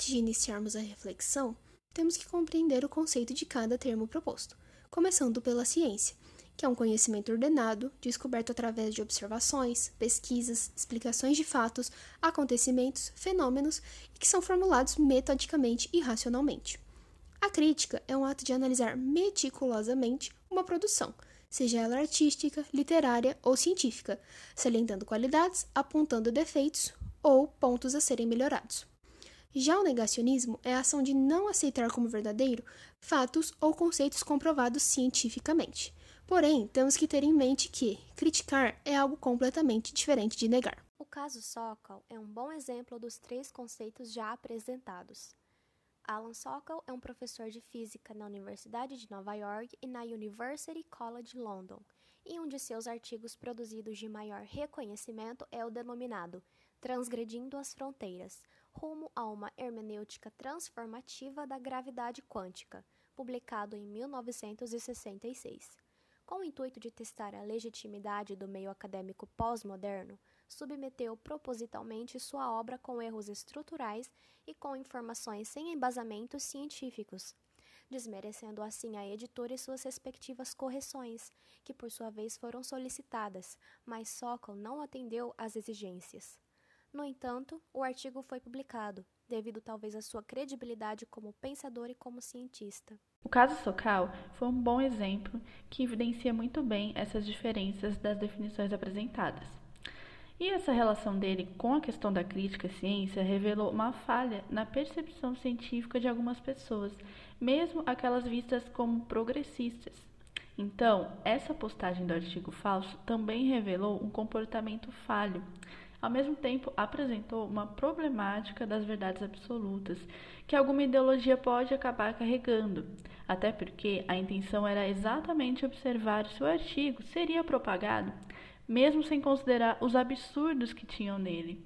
Antes de iniciarmos a reflexão, temos que compreender o conceito de cada termo proposto, começando pela ciência, que é um conhecimento ordenado, descoberto através de observações, pesquisas, explicações de fatos, acontecimentos, fenômenos e que são formulados metodicamente e racionalmente. A crítica é um ato de analisar meticulosamente uma produção, seja ela artística, literária ou científica, salientando qualidades, apontando defeitos ou pontos a serem melhorados. Já o negacionismo é a ação de não aceitar como verdadeiro fatos ou conceitos comprovados cientificamente. Porém, temos que ter em mente que criticar é algo completamente diferente de negar. O caso Sokal é um bom exemplo dos três conceitos já apresentados. Alan Sokal é um professor de física na Universidade de Nova York e na University College London, e um de seus artigos produzidos de maior reconhecimento é o denominado Transgredindo as Fronteiras, rumo a uma hermenêutica transformativa da gravidade quântica, publicado em 1966. Com o intuito de testar a legitimidade do meio acadêmico pós-moderno, submeteu propositalmente sua obra com erros estruturais e com informações sem embasamentos científicos, desmerecendo assim a editora e suas respectivas correções, que por sua vez foram solicitadas, mas Sokal não atendeu às exigências. No entanto, o artigo foi publicado, devido talvez à sua credibilidade como pensador e como cientista. O caso Sokal foi um bom exemplo que evidencia muito bem essas diferenças das definições apresentadas. E essa relação dele com a questão da crítica à ciência revelou uma falha na percepção científica de algumas pessoas, mesmo aquelas vistas como progressistas. Então, essa postagem do artigo falso também revelou um comportamento falho ao mesmo tempo apresentou uma problemática das verdades absolutas, que alguma ideologia pode acabar carregando, até porque a intenção era exatamente observar se o artigo seria propagado, mesmo sem considerar os absurdos que tinham nele.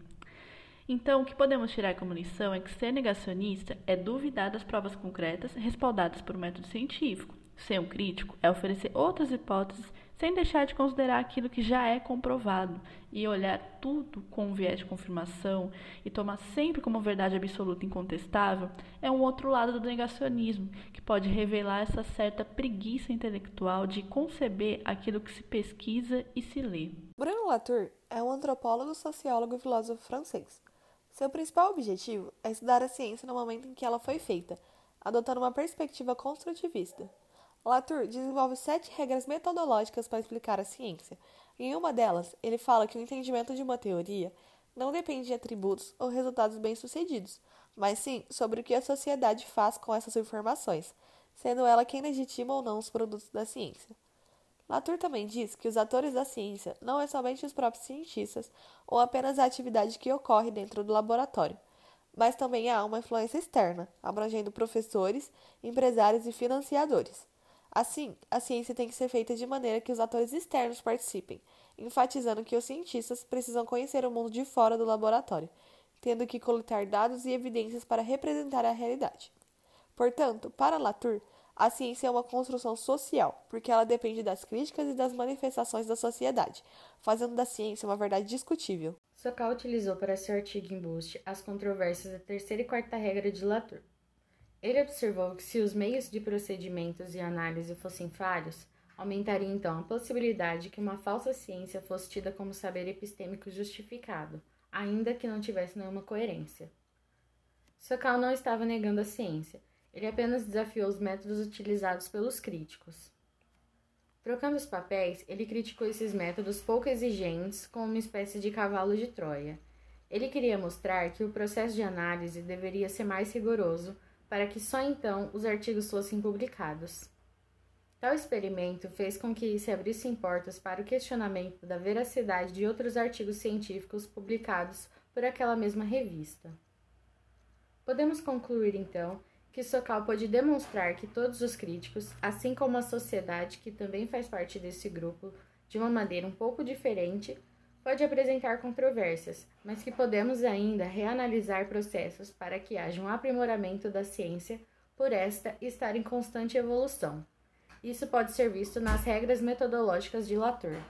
Então, o que podemos tirar como lição é que ser negacionista é duvidar das provas concretas respaldadas por um método científico. Ser um crítico é oferecer outras hipóteses sem deixar de considerar aquilo que já é comprovado e olhar tudo com um viés de confirmação e tomar sempre como verdade absoluta incontestável, é um outro lado do negacionismo, que pode revelar essa certa preguiça intelectual de conceber aquilo que se pesquisa e se lê. Bruno Latour é um antropólogo, sociólogo e filósofo francês. Seu principal objetivo é estudar a ciência no momento em que ela foi feita, adotando uma perspectiva construtivista. Latour desenvolve sete regras metodológicas para explicar a ciência. Em uma delas, ele fala que o entendimento de uma teoria não depende de atributos ou resultados bem-sucedidos, mas sim sobre o que a sociedade faz com essas informações, sendo ela quem legitima ou não os produtos da ciência. Latour também diz que os atores da ciência não é somente os próprios cientistas ou apenas a atividade que ocorre dentro do laboratório, mas também há uma influência externa, abrangendo professores, empresários e financiadores. Assim, a ciência tem que ser feita de maneira que os atores externos participem, enfatizando que os cientistas precisam conhecer o mundo de fora do laboratório, tendo que coletar dados e evidências para representar a realidade. Portanto, para Latour, a ciência é uma construção social, porque ela depende das críticas e das manifestações da sociedade, fazendo da ciência uma verdade discutível. Sokal utilizou para seu artigo em Boost as controvérsias da terceira e quarta regra de Latour. Ele observou que se os meios de procedimentos e análise fossem falhos, aumentaria então a possibilidade que uma falsa ciência fosse tida como saber epistêmico justificado, ainda que não tivesse nenhuma coerência. Sokal não estava negando a ciência, ele apenas desafiou os métodos utilizados pelos críticos. Trocando os papéis, ele criticou esses métodos pouco exigentes como uma espécie de cavalo de Troia. Ele queria mostrar que o processo de análise deveria ser mais rigoroso para que só então os artigos fossem publicados. Tal experimento fez com que se abrissem portas para o questionamento da veracidade de outros artigos científicos publicados por aquela mesma revista. Podemos concluir então que Sokal pode demonstrar que todos os críticos, assim como a sociedade que também faz parte desse grupo, de uma maneira um pouco diferente, pode apresentar controvérsias, mas que podemos ainda reanalisar processos para que haja um aprimoramento da ciência por esta estar em constante evolução. Isso pode ser visto nas regras metodológicas de Latour.